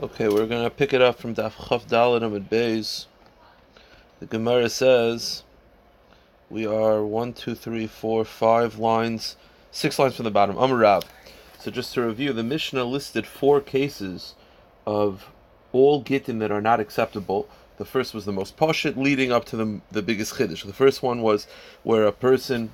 Okay, we're gonna pick it up from Daf Chaf Dalet Amid Beis. The Gemara says we are one, two, three, four, five lines, six lines from the bottom. Amarav. So just to review, the Mishnah listed four cases of all gittin that are not acceptable. The first was the most poshut, leading up to the the biggest chiddush. The first one was where a person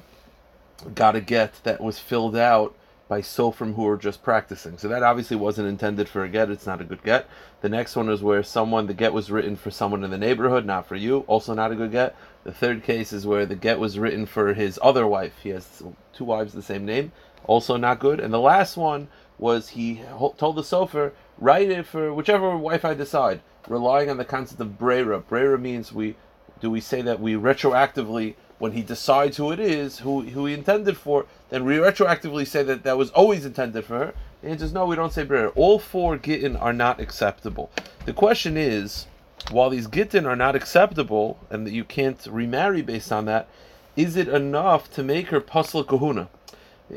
got a get that was filled out by Sofrim who were just practicing. So that obviously wasn't intended for a get, it's not a good get. The next one is where someone, the get was written for someone in the neighborhood, not for you, also not a good get. The third case is where the get was written for his other wife. He has two wives the same name, also not good. And the last one was he told the sofer, write it for whichever wife I decide, relying on the concept of brera. Brera means we, do we say that we retroactively when he decides who it is, who, who he intended for, then we retroactively say that that was always intended for her. And he says, no, we don't say brera. All four gittin are not acceptable. The question is, while these gittin are not acceptable and that you can't remarry based on that, is it enough to make her pasal kahuna?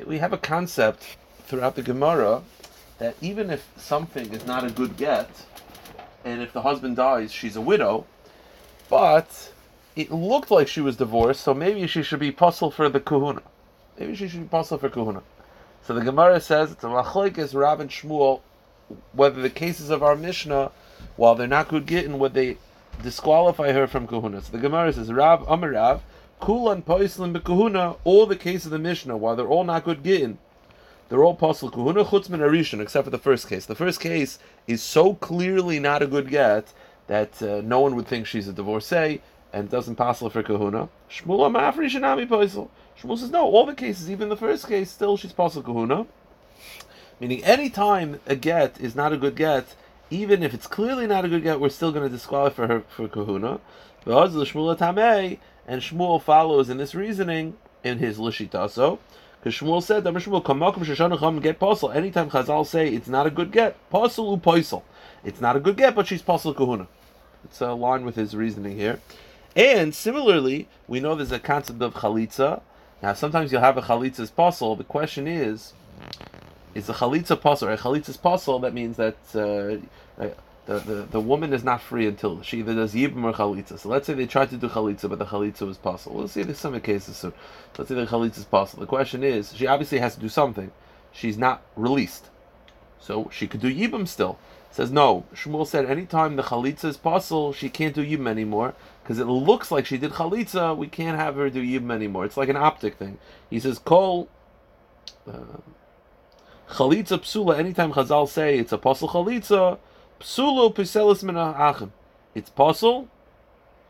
We have a concept throughout the Gemara that even if something is not a good get, and if the husband dies, she's a widow, but it looked like she was divorced, so maybe she should be puzzled for the kahuna. Maybe she should be puzzled for kahuna. So the Gemara says it's a machlekes Rav and Shmuel whether the cases of our Mishnah, while they're not good gittin, would they disqualify her from kahuna. So the Gemara says Rav Amarav Kulan Poislim Kahuna, all the cases of the Mishnah, while they're all not good gittin, they're all possible kahuna chutzman arishon, except for the first case. The first case is so clearly not a good get that uh, no one would think she's a divorcee and doesn't passel for kahuna. Shmuel Mafri Shanami Paisel. Shmuel says no. All the cases, even the first case, still she's passel kahuna. Meaning, any time a get is not a good get, even if it's clearly not a good get, we're still going to disqualify her for kahuna. And Shmuel follows in this reasoning in his lishitaso. Because Shmuel said, that Shmuel, Kamakum Shoshanacham get posel. Anytime Chazal say it's not a good get, posel u poisel. It's not a good get, but she's posel kahuna. It's a line with his reasoning here. And similarly, we know there's a concept of chalitza. Now, sometimes you'll have a chalitza's puzzle. The question is, is a chalitza or a chalitza's puzzle? That means that uh, the, the, the woman is not free until she either does yibum or chalitza. So let's say they tried to do chalitza, but the chalitza was puzzle. We'll see there's some cases soon. Let's say the chalitza is puzzle. The question is, she obviously has to do something. She's not released, so she could do yibum still. Says no. Shmuel said anytime the chalitza is puzzle, she can't do yibum anymore because it looks like she did chalitza, we can't have her do yibum anymore. It's like an optic thing. He says, kol uh, chalitza psula. Anytime Chazal say it's a pasul chalitza, psulu piselis achim. It's pasul,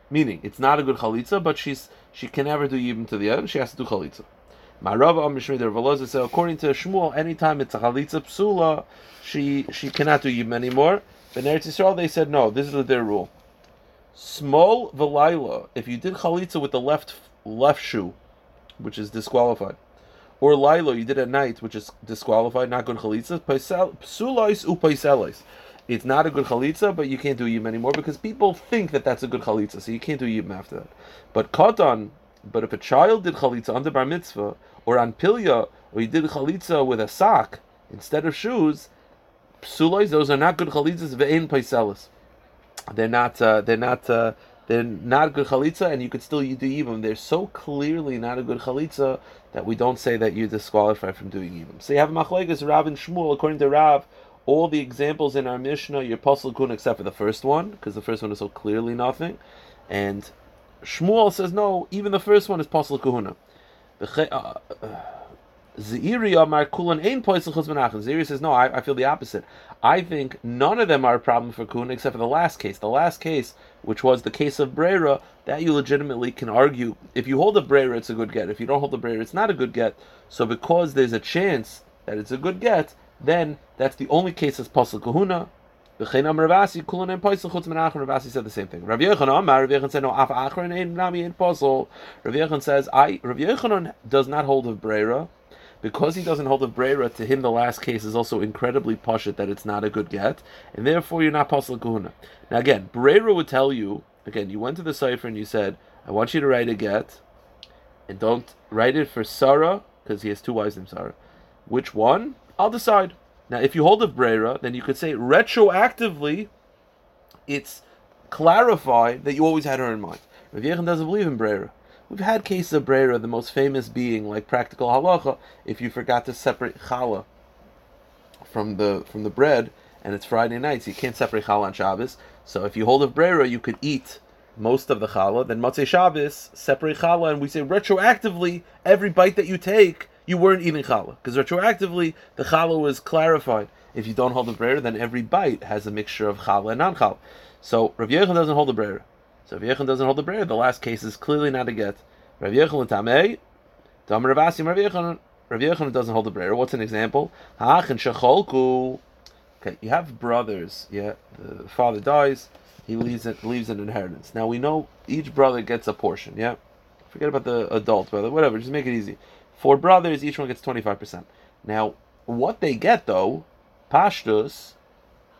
meaning it's not a good chalitza, but she's she can never do yibum to the end. She has to do chalitza. Said, according to Shmuel, anytime it's a chalitza psula, she she cannot do yibum anymore. But in Eretz Yisrael, they said no. This is their rule. Small velaila, if you did chalitza with the left left shoe, which is disqualified, or lilo you did at night, which is disqualified, not good chalitza. Psulais upaiselis. It's not a good chalitza, but you can't do yim anymore because people think that that's a good chalitza, so you can't do yim after that. But katan, but if a child did chalitza under bar mitzvah or on pilya, or you did chalitza with a sock instead of shoes, psulais, those are not good chalitzas ve'en paiselis they're not uh, they're not uh, they're not good chalitza, and you could still do yibum. They're so clearly not a good chalitza that we don't say that you're disqualified from doing yibum. So you have machlekes Rav and Shmuel. According to Rav, all the examples in our Mishnah, you're pasul kun except for the first one, because the first one is so clearly nothing, and Shmuel says no. Even the first one is pasul kuhuna. Uh, uh, Ziri Amar Kulan Ein Poisel Chuzmanachim. Ziri says, no, I, I, feel the opposite. I think none of them are a problem for Kun except for the last case. The last case, which was the case of Brera, that you legitimately can argue. If you hold a Brera, it's a good get. If you don't hold a Brera, it's not a good get. So because there's a chance that it's a good get, then that's the only case that's Posel Kahuna. Rav Assi Kulan and Poisel Chutzmanachim. Rav Assi said the same thing. Rav Yochanan Amar, Rav Yochanan said, no, Af Achron Ein Nami Ein Posel. Rav Yochanan says, I, Rav Yochanan does not hold of Brera because he doesn't hold a brera, to him the last case is also incredibly poshut that it's not a good get, and therefore you're not pasul kahuna. Now again, brera would tell you, again, you went to the sofer and you said, I want you to write a get, and don't write it for Sarah, because he has two wives named Sarah. Which one? I'll decide. Now, if you hold of Brera, then you could say retroactively, it's clarified that you always had her in mind. Rav Yechon doesn't believe in Brera. We've had cases of Brera, the most famous being like practical halacha, if you forgot to separate challah from the from the bread, and it's Friday night, so you can't separate challah on Shabbos. So if you hold of Brera, you could eat most of the challah. Then Motzei Shabbos, separate challah, and we say retroactively, every bite that you take, you weren't eating challah. Because retroactively, the challah was clarified. If you don't hold the Brera, then every bite has a mixture of challah and non-challah. So Rav Yechon doesn't hold the Brera. So if Yechon doesn't hold the Brera, the last case is clearly not a get. Rav Yechon Tamei, Tam Rav Rav Yechon, Rav Yechon doesn't hold the Brera. What's an example? Hach and Shecholku. Okay, you have brothers. Yeah, the father dies, he leaves it leaves an inheritance. Now we know each brother gets a portion. Yeah, forget about the adult brother. Whatever, just make it easy. Four brothers, each one gets twenty five percent. Now, what they get though, pashtus,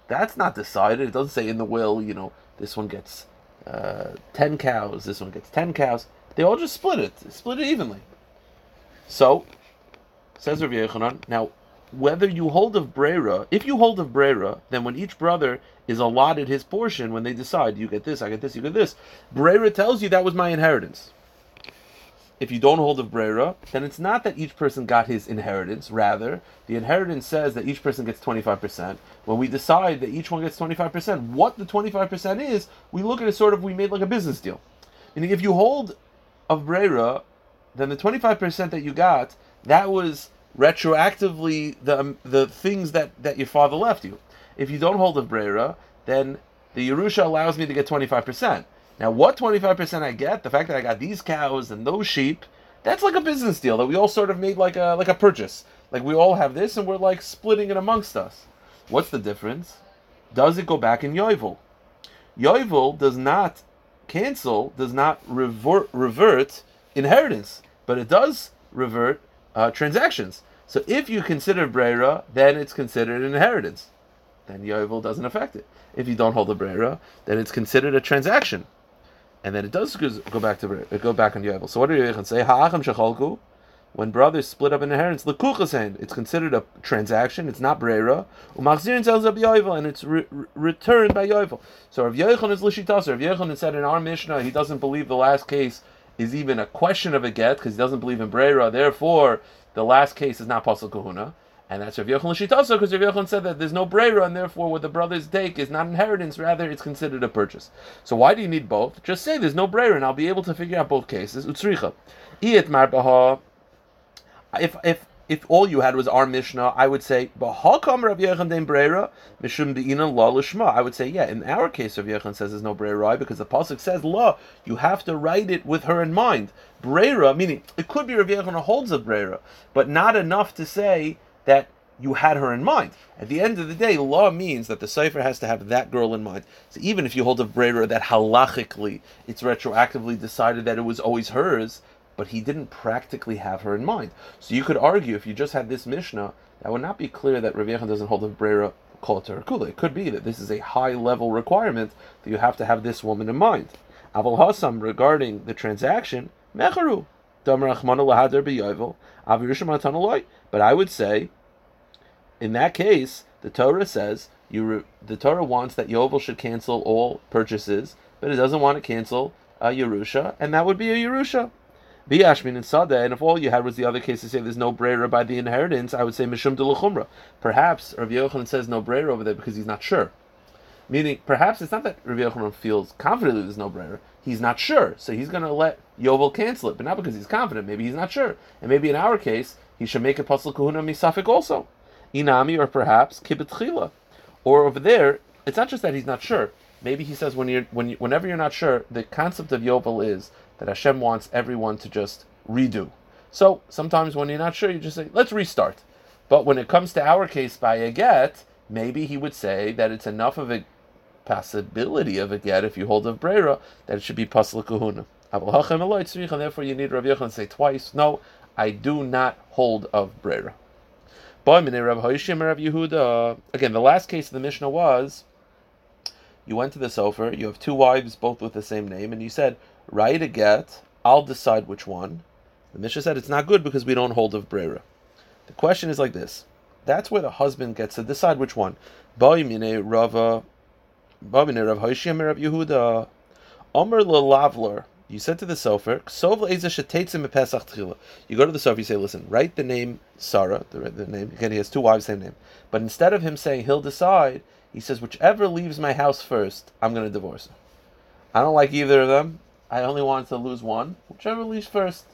that's not decided. It doesn't say in the will. You know, this one gets uh, ten cows, this one gets ten cows. They all just split it, split it evenly. So, says Rav Yochanan. Now, whether you hold of Brera, if you hold of Brera, then when each brother is allotted his portion, when they decide, you get this, I get this, you get this, Brera tells you that was my inheritance. If you don't hold of Brera, then it's not that each person got his inheritance. Rather, the inheritance says that each person gets 25%. When we decide that each one gets 25%, what the 25% is, we look at it sort of, we made like a business deal. Meaning, if you hold of Brera, then the 25% that you got, that was retroactively the um, the things that, that your father left you. If you don't hold of Brera, then the Yerusha allows me to get 25%. Now, what 25% I get, the fact that I got these cows and those sheep, that's like a business deal that we all sort of made like a like a purchase. Like we all have this and we're like splitting it amongst us. What's the difference? Does it go back in Yovel? Yovel does not cancel, does not revert, revert inheritance, but it does revert uh, transactions. So if you consider Brera, then it's considered an inheritance. Then Yovel doesn't affect it. If you don't hold the Brera, then it's considered a transaction. And then it does go back to go baach on Yovel. So what do you say? Ha'achim shechalku. When brothers split up in inheritance, lekuchasen, it's considered a transaction. It's not brera. Umachzirin sells up yovel, and it's re- returned by yovel. So Rav Yechon is lishitas. Rav Yechon said in our Mishnah he doesn't believe the last case is even a question of a get because he doesn't believe in brera. Therefore, the last case is not pasal kahuna. And that's Rav Yochanan L'shitasa, because Rav Yochanan said that there's no brera, and therefore what the brothers take is not inheritance, rather it's considered a purchase. So why do you need both? Just say there's no brera, and I'll be able to figure out both cases. Utsricha. Iet marbaha. If, if, if all you had was our Mishnah, I would say, Bahakam Rav Yechon brera, mishum la lishma. I would say, yeah, in our case, Rav Yechon says there's no brera, because the Pasuk says la, you have to write it with her in mind. Brera, meaning, it could be Rav Yechon holds a brera, but not enough to say that you had her in mind. At the end of the day, law means that the sofer has to have that girl in mind. So even if you hold a Brera that halachically it's retroactively decided that it was always hers, but he didn't practically have her in mind. So you could argue if you just had this Mishnah, that would not be clear that Rav Yechon doesn't hold a Brera called to It could be that this is a high level requirement that you have to have this woman in mind. Aval Hassam regarding the transaction, Mecharu. But I would say in that case, the Torah says you re, the Torah wants that Yovel should cancel all purchases, but it doesn't want to cancel a Yerusha, and that would be a Yerusha. Biyashmin and Sada, and if all you had was the other case to say there's no brera by the inheritance, I would say Mishum de Lechumra. Perhaps Rav Yochanan says no brera over there because he's not sure. Meaning, perhaps it's not that Rav Yochanan feels confident that there's no brera. He's not sure, so he's going to let Yovel cancel it, but not because he's confident. Maybe he's not sure, and maybe in our case he should make a pasal kahuna misafik also inami, or perhaps kibitchila. Or over there, it's not just that he's not sure. Maybe he says when you're when you, whenever you're not sure, the concept of Yovel is that Hashem wants everyone to just redo. So sometimes when you're not sure, you just say, let's restart. But when it comes to our case by a get, maybe he would say that it's enough of a possibility of a get if you hold of Brera that it should be pasla kahuna. Therefore you need Rav Yochanan say twice, no, I do not hold of Brera. Again, the last case of the Mishnah was you went to the sofer, you have two wives, both with the same name, and you said, write a get, I'll decide which one. The Mishnah said it's not good because we don't hold of Brera. The question is like this That's where the husband gets to decide which one. Rava, Rav Yehuda, Omer. You said to the sofer, You go to the sofer, you say, listen, write the name Sarah, the, the name. Again, he has two wives, same name. But instead of him saying he'll decide, he says, whichever leaves my house first, I'm going to divorce her. I don't like either of them. I only want to lose one. Whichever leaves first,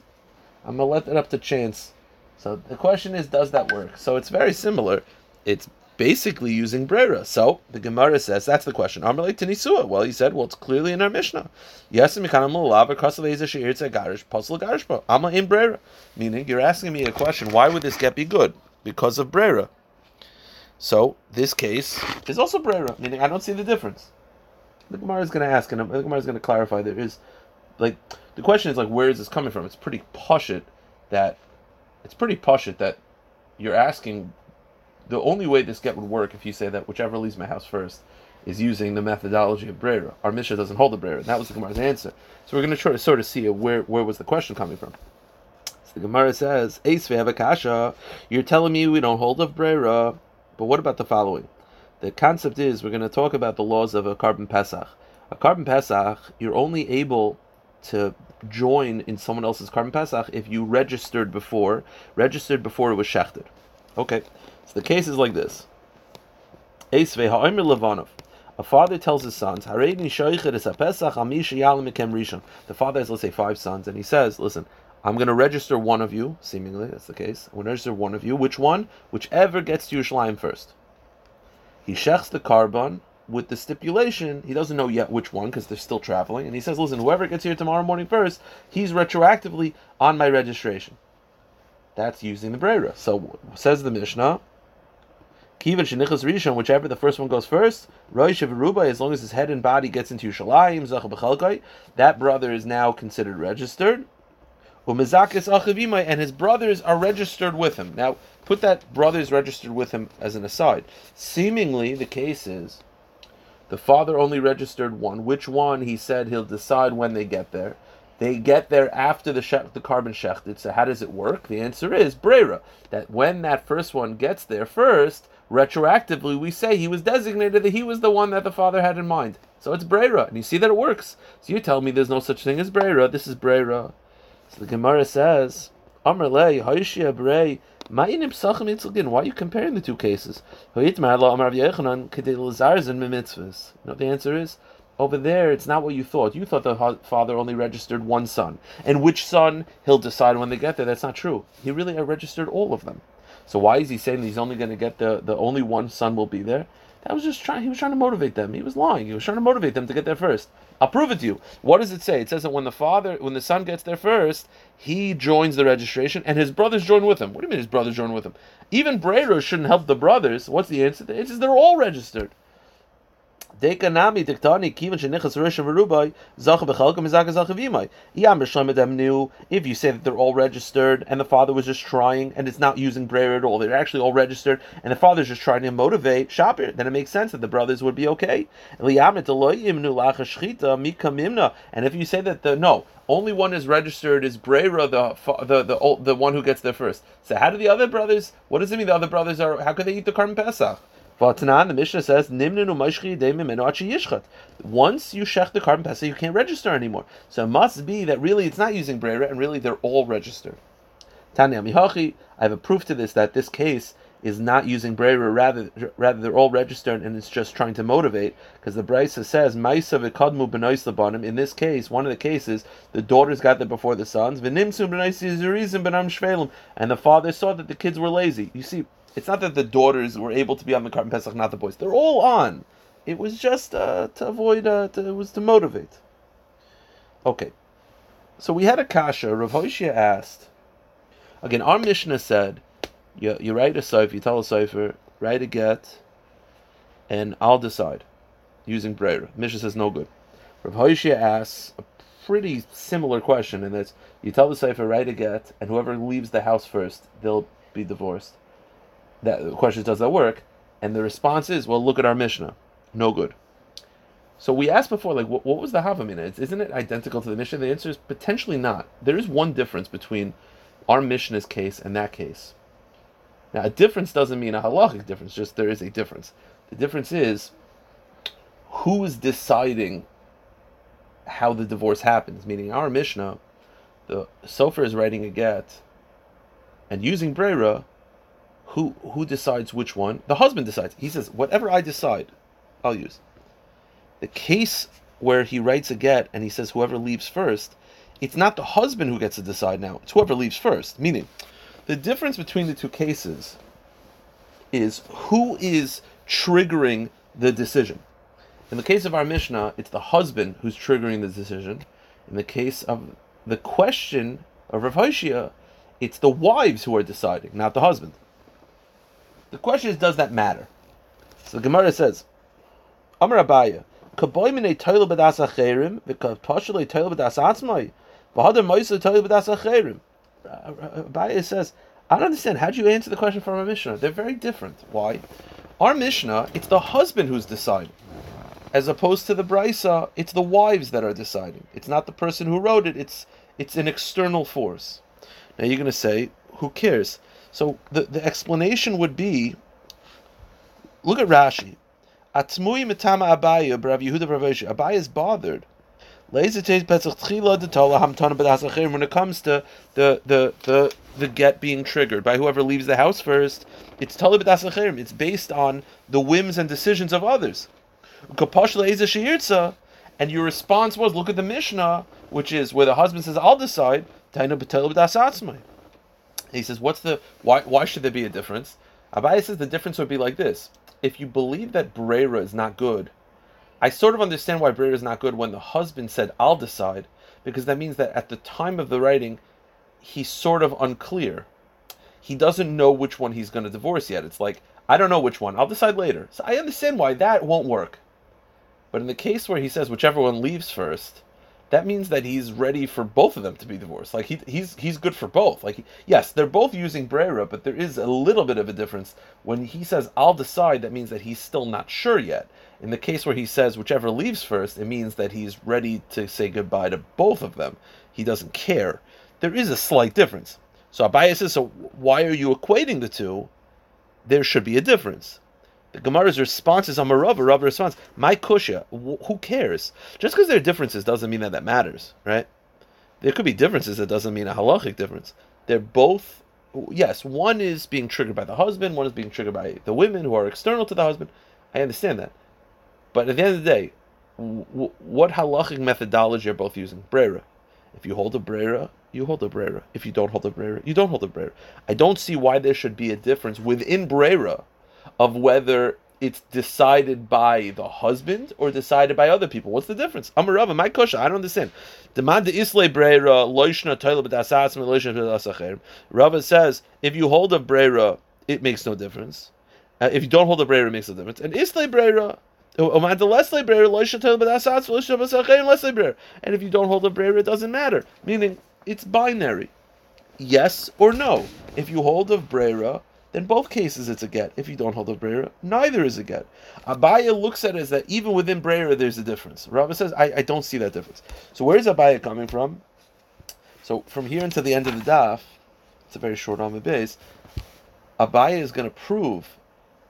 I'm going to let it up to chance. So the question is, does that work? So it's very similar. It's basically using brera. So the Gemara says that's the question. Amalei Tanisua. Well, he said, well, it's clearly in our Mishnah. Yes, Ama in brera. Meaning, you're asking me a question. Why would this get be good? Because of brera. So this case is also brera. Meaning, I don't see the difference. The Gemara is going to ask, and the Gemara is going to clarify. There is, like, the question is like, where is this coming from? It's pretty poshut that, it's pretty poshut that you're asking the only way this get would work if you say that whichever leaves my house first is using the methodology of Brera. Our Mishnah doesn't hold the Brera. And that was the Gemara's answer. So we're going to try to sort of see where, where was the question coming from. So the Gemara says, Ace kasha, you're telling me we don't hold of Brera, but what about the following? The concept is we're going to talk about the laws of a korban Pesach. A korban Pesach, you're only able to join in someone else's korban Pesach if you registered before, registered before it was shechted. Okay. So the case is like this. A father tells his sons, The father has, let's say, five sons, and he says, Listen, I'm going to register one of you, seemingly, that's the case. I'm going to register one of you. Which one? Whichever gets to Yerushalayim first. He shechs the korban with the stipulation, he doesn't know yet which one because they're still traveling, and he says, Listen, whoever gets here tomorrow morning first, he's retroactively on my registration. That's using the Brera. So, says the Mishnah, Kivan shenichas rishon, whichever the first one goes first, Roish of Aruba, as long as his head and body gets into Yerushalayim, Zacha b'chalkai, that brother is now considered registered. Umizakis achavimai, and his brothers are registered with him. Now, put that brothers registered with him as an aside. Seemingly, the case is the father only registered one. Which one he said he'll decide when they get there. They get there after the shech, the korban shechted. So how does it work? The answer is brera. That when that first one gets there first, retroactively we say he was designated that he was the one that the father had in mind. So it's Brera, and you see that it works. So you tell me there's no such thing as Brera, this is Brera. So the Gemara says, Amr le, Hoshia Brei, why are you comparing the two cases? You know, the answer is, over there, it's not what you thought. You thought the father only registered one son. And which son he'll decide when they get there. That's not true. He really registered all of them. So why is he saying he's only going to get the the only one son will be there? That was just trying. He was trying to motivate them. He was lying. He was trying to motivate them to get there first. I'll prove it to you. What does it say? It says that when the father, when the son gets there first, he joins the registration, and his brothers join with him. What do you mean his brothers join with him? Even Brero shouldn't help the brothers. What's the answer? The answer is they're all registered. Dekanami diktani kivan shenichas rishon v'rubai zacha. If you say that they're all registered and the father was just trying and it's not using brayer at all, they're actually all registered and the father's just trying to motivate shopper, then it makes sense that the brothers would be okay. And if you say that the no, only one is registered is Brera, the the the the one who gets there first. So how do the other brothers? What does it mean? The other brothers are how could they eat the korban pesach? Vatanan, the Mishnah says, Nimninu. Once you shech the korban pesach, you can't register anymore. So it must be that really it's not using Brera, and really they're all registered. Tanya Mihachi, I have a proof to this that this case is not using Brera, rather rather they're all registered and it's just trying to motivate, because the Brisa says, Maisa v'kadmu b'nois labanim. In this case, one of the cases, the daughters got there before the sons, v'nimsum b'nois yizurizim b'nam shvelim, and the father saw that the kids were lazy. You see, it's not that the daughters were able to be on the korban pesach, not the boys. They're all on. It was just uh, to avoid. Uh, to, it was to motivate. Okay, so we had a kasha. Rav Hoshia asked. Again, our Mishnah said, you, you write a sofer, you tell a sofer, write a get, and I'll decide using Brera. Mishnah says no good. Rav Hoshia asks a pretty similar question, and that's you tell the sofer, write a get, and whoever leaves the house first, they'll be divorced that the question is, does that work? And the response is, well, look at our Mishnah. No good. So we asked before, like, what, what was the Havamina? Isn't it identical to the Mishnah? The answer is potentially not. There is one difference between our Mishnah's case and that case. Now, a difference doesn't mean a halachic difference, just there is a difference. The difference is who is deciding how the divorce happens. Meaning, our Mishnah, the Sofer is writing a get and using Brera, who who decides which one? The husband decides. He says, whatever I decide, I'll use. The case where he writes a get and he says whoever leaves first, it's not the husband who gets to decide now, it's whoever leaves first. Meaning, the difference between the two cases is who is triggering the decision. In the case of our Mishnah, it's the husband who's triggering the decision. In the case of the question of Rav Hoshia, it's the wives who are deciding, not the husband. The question is, does that matter? So Gemara says, Amar Abaya, Kaboy mine toil b'das acherim, v'kapashal toil b'das atzmai, v'hadar moisa toil b'das acherim. Uh, Abaya says, I don't understand. How do you answer the question from our Mishnah? They're very different. Why? Our Mishnah, it's the husband who's deciding. As opposed to the Brisa, it's the wives that are deciding. It's not the person who wrote it, it's it's an external force. Now you're going to say, who cares? So the, the explanation would be look at Rashi. Atzmui mitama Abaya, Brav Yehuda Bravoshi. Abaya is bothered. When it comes to the, the, the, the get being triggered by whoever leaves the house first, it's It's based on the whims and decisions of others. And your response was, look at the Mishnah, which is where the husband says, I'll decide. He says, what's the, why, why should there be a difference? Abaya says the difference would be like this. If you believe that Brera is not good, I sort of understand why Brera is not good when the husband said, I'll decide, because that means that at the time of the writing, he's sort of unclear. He doesn't know which one he's going to divorce yet. It's like, I don't know which one. I'll decide later. So I understand why that won't work. But in the case where he says whichever one leaves first, that means that he's ready for both of them to be divorced. Like he, he's he's good for both. Like yes, they're both using Brera, but there is a little bit of a difference when he says I'll decide. That means that he's still not sure yet. In the case where he says whichever leaves first, it means that he's ready to say goodbye to both of them. He doesn't care. There is a slight difference. So Abaya says, so why are you equating the two? There should be a difference. The Gemara's response is on Rav. Rav responds, "My kusha. Who cares? Just because there are differences doesn't mean that that matters, right? There could be differences that doesn't mean a halachic difference. They're both. Yes, one is being triggered by the husband. One is being triggered by the women who are external to the husband. I understand that, but at the end of the day, what halachic methodology are both using? Brera. If you hold a brera, you hold a brera. If you don't hold a brera, you don't hold a brera. I don't see why there should be a difference within brera of whether it's decided by the husband or decided by other people. What's the difference? Amarava, my kosha, I don't understand. Demand isle loishna Rava says if you hold a brera, it makes no difference. Uh, if you don't hold a brera, it makes no difference. And isle brera. And if you don't hold a brera, it doesn't matter. Meaning, it's binary. Yes or no. If you hold a brera, then both cases it's a get. If you don't hold a brera, neither is a get. Abaya looks at it as that even within brera there's a difference. Rava says, I, I don't see that difference. So where's Abaya coming from? So from here until the end of the daf, it's a very short on the base. Abaya is going to prove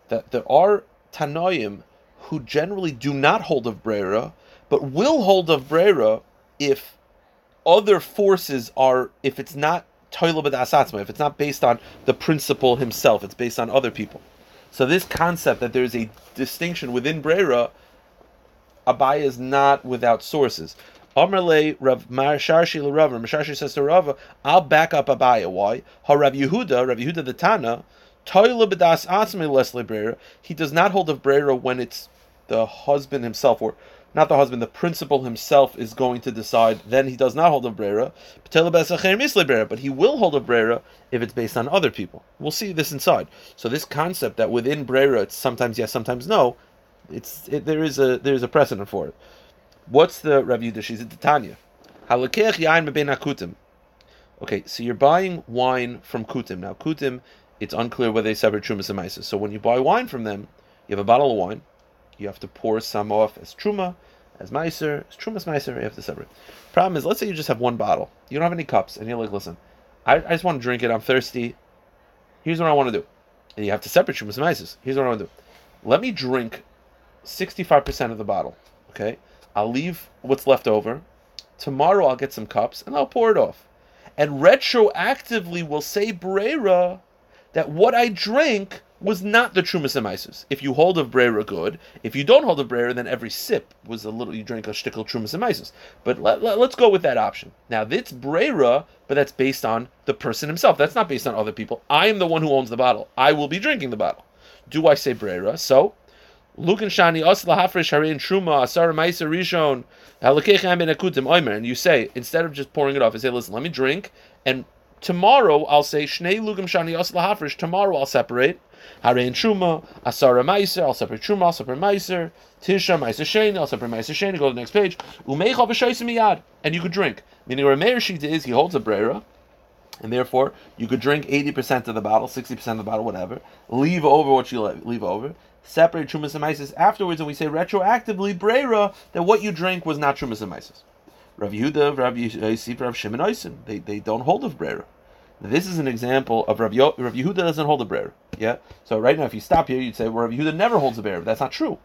that there are Tanoim who generally do not hold of brera, but will hold of brera if other forces are, if it's not if it's not based on the principle himself, it's based on other people. So this concept that there's a distinction within Brera, Abaya is not without sources. Amrle Rav Marsharshi Rav Marsharshi says to Rav, I'll back up Abaya. Why? Ha Rav Yehuda, Rav Yehuda the Tana, Toila B'das Atzmi Brera. He does not hold of Brera when it's the husband himself or not the husband, the principal himself is going to decide, then he does not hold a brera, but he will hold a brera if it's based on other people. We'll see this inside. So this concept that within brera it's sometimes yes, sometimes no, it's it, there is a there is a precedent for it. What's the Rav Yudah? She's at Tanya. Okay, so you're buying wine from Kutim. Now Kutim, it's unclear whether they separate Trumas and Mises. So when you buy wine from them, you have a bottle of wine, you have to pour some off as truma, as meiser, as trumas meiser. You have to separate. Problem is, let's say you just have one bottle. You don't have any cups, and you're like, listen, I, I just want to drink it. I'm thirsty. Here's what I want to do. and you have to separate Trumas Maisis. Here's what I want to do. Let me drink 65% of the bottle. Okay, I'll leave what's left over. Tomorrow I'll get some cups and I'll pour it off. And retroactively will say Brera that what I drink was not the Trumas Emaisus. If you hold of Brera, good. If you don't hold of Brera, then every sip was a little, you drink a shtickle Trumas Emaisus. But let, let, us go with that option. Now, it's Brera, but that's based on the person himself. That's not based on other people. I am the one who owns the bottle. I will be drinking the bottle. Do I say Brera? So, Lukin Shani Osla Hafresh Harin Truma Asar Maisa Rishon Akutim Oimer, and you say instead of just pouring it off, I say, listen, let me drink, and tomorrow I'll say Shnei Lugim Shani Osla Hafresh. Tomorrow I'll separate Harin Truma Asara Meiser. I'll separate Truma. I'll separate Meiser. Tisha Meiser Sheni. I'll separate Meiser Sheni. Go to the next page. Umeicha B'Shaisim Miyad, and you could drink. Meaning, where Meir Shita is, he holds a brera. And therefore, you could drink 80% of the bottle, 60% of the bottle, whatever. Leave over what you leave over separate Trumas and Mises afterwards, and we say retroactively, Brera, that what you drank was not Trumas and Mises. Rav Yehuda, Rav Yosef, uh, Rav Shimon they, they don't hold of Brera. This is an example of Rav, Yo, Rav Yehuda doesn't hold a Brera. Yeah? So right now, if you stop here, you'd say, well, Rav Yehuda never holds a Brera. That's not true.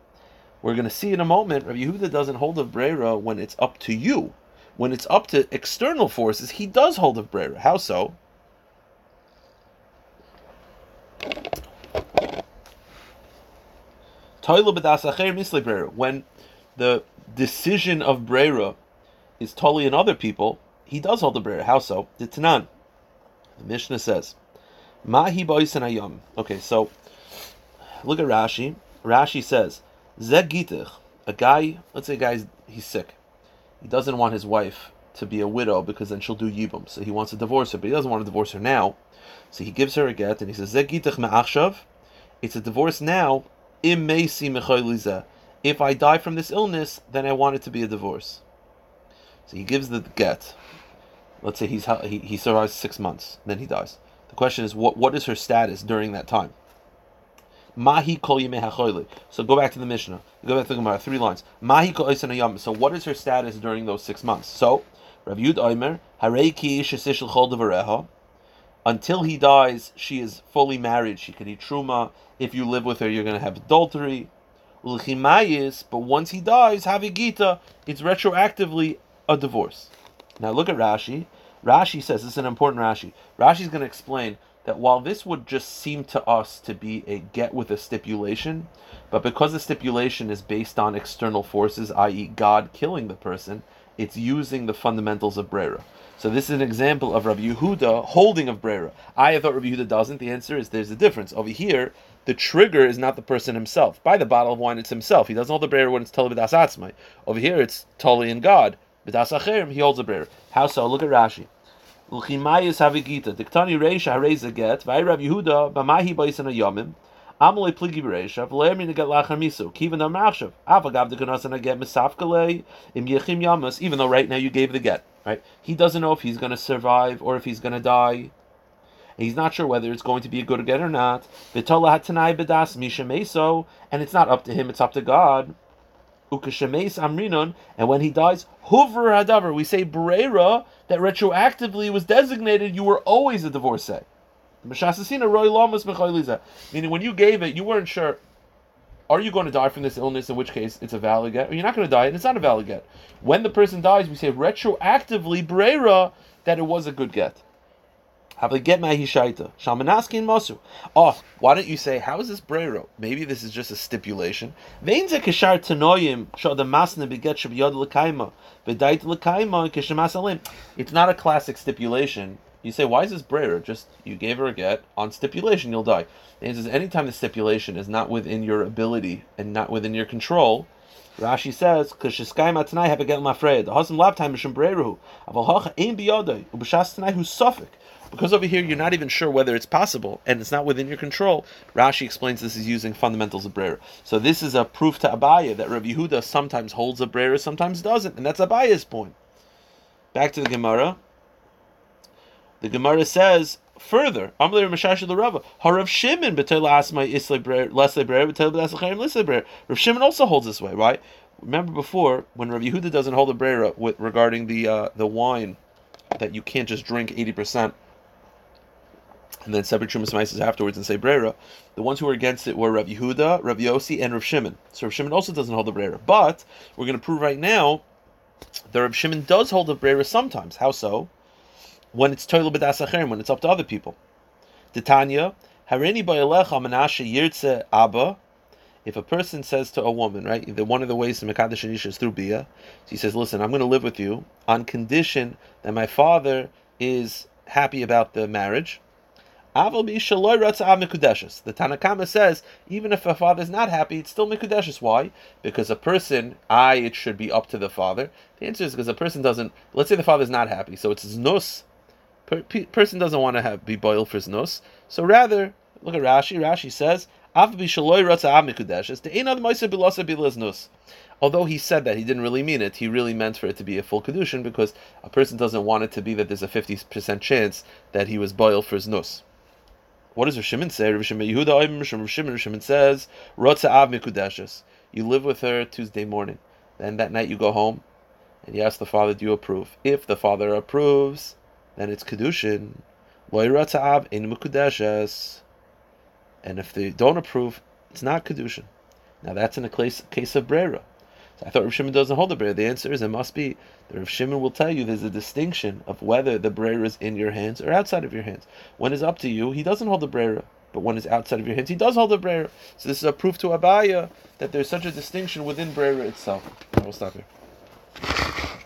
We're going to see in a moment, Rav Yehuda doesn't hold of Brera when it's up to you. When it's up to external forces, he does hold of Brera. How so? When the decision of Brera is totally in other people, he does hold the Brera. How so? The Tanan. The Mishnah says, Mahi ayam. Okay, so look at Rashi. Rashi says, Zegitich, a guy, let's say a guy, he's sick. He doesn't want his wife to be a widow because then she'll do yibum. So he wants to divorce her, but he doesn't want to divorce her now. So he gives her a get and he says, Zegitich me'achshav. It's a divorce now if I die from this illness, then I want it to be a divorce. So he gives the get. Let's say he's he, he survives six months, then he dies. The question is, what what is her status during that time? Mahi So go back to the Mishnah. Go back to the Gemara. Three lines. Mahi So what is her status during those six months? So Rav Yud Omer until he dies, she is fully married. She can eat truma. If you live with her, you're going to have adultery. But once he dies, Havigita, it's retroactively a divorce. Now look at Rashi. Rashi says this is an important Rashi. Rashi is going to explain that while this would just seem to us to be a get with a stipulation, but because the stipulation is based on external forces, i.e., God killing the person, it's using the fundamentals of Brera. So this is an example of Rabbi Yehuda holding of Brera. I thought Rabbi Yehuda doesn't. The answer is there's a difference. Over here, the trigger is not the person himself. By the bottle of wine, it's himself. He doesn't hold the Brera when it's totally b'das. Over here, it's totally in God. B'das acherim, he holds a Brera. How so? Look at Rashi. L'chimayis havigita. Diktani reisha hareza get. V'ay Rabbi Yehuda b'mahi b'yisan yomim. Amalei pligi b'reisha. V'le'emi neget lachar misu. Kivan amachshav. Avagav de ganasan get misafkalei im yechim yamas. Even though right now you gave the get. Right? He doesn't know if he's going to survive or if he's going to die. He's not sure whether it's going to be a good get or not. bedas misha and it's not up to him; it's up to God. Ukashemes amrinon, and when he dies, huver hadaver. We say brera that retroactively was designated. You were always a divorcee. Meaning, when you gave it, you weren't sure. Are you going to die from this illness? In which case, it's a valid get. Or you're not going to die, and it's not a valid get. When the person dies, we say retroactively brera that it was a good get. Mosu. Oh, why don't you say how is this brero? Maybe this is just a stipulation. It's not a classic stipulation. You say, why is this brero? Just you gave her a get on stipulation, you'll die. The answer is anytime the stipulation is not within your ability and not within your control. Rashi says, "K'shiskai matanai have a get mafred. The husband lab time mishum breru. Aval hacha ein biyodai ubashas tanai who's suffik. Because over here you're not even sure whether it's possible and it's not within your control, Rashi explains this is using fundamentals of Brera. So this is a proof to Abaya that Rav Yehuda sometimes holds a Brera, sometimes doesn't, and that's Abaya's point. Back to the Gemara. The Gemara says further, Shimon. Rav Shimon also holds this way, right? Remember before when Rav Yehuda doesn't hold a Brera with regarding the uh, the wine that you can't just drink eighty percent and then separate Trumas Maises afterwards and say Brera. The ones who were against it were Rav Yehuda, Rav Yossi, and Rav Shimon. So Rav Shimon also doesn't hold the Brera. But we're going to prove right now that Rav Shimon does hold the Brera sometimes. How so? When it's Toilu B'das when it's up to other people. Titania, Harini Ba'alecha Menashe Yirtze Abba, if a person says to a woman, right, the, one of the ways to Mekadesh Anisha is through Bia, he says, listen, I'm going to live with you on condition that my father is happy about the marriage, the Tanakama says even if a father is not happy, it's still mikudeshes. Why? Because a person, I, it should be up to the father. The answer is because a person doesn't. Let's say the father is not happy, so it's nus. Per, person doesn't want to have be boiled for his nus. So rather, look at Rashi. Rashi says, Although he said that, he didn't really mean it. He really meant for it to be a full kedushin because a person doesn't want it to be that there's a fifty percent chance that he was boiled for his nus. What does Rav Shimon say? Rav Shimon Yehuda Rav Shimon, Rav Shimon says, Rotza Av Mikudeshes. You live with her Tuesday morning. Then that night you go home and you ask the father, do you approve? If the father approves, then it's Kedushin. Loy Rotza Av in Mikudeshes. And if they don't approve, it's not Kedushin. Now that's in a case, case of Brera. I thought Rav Shimon doesn't hold the Brera. The answer is it must be the Rav Shimon will tell you there's a distinction of whether the brera is in your hands or outside of your hands. When it's up to you, he doesn't hold the brera. But when it's outside of your hands, he does hold the brera. So this is a proof to Abaya that there's such a distinction within brera itself. And we'll stop here.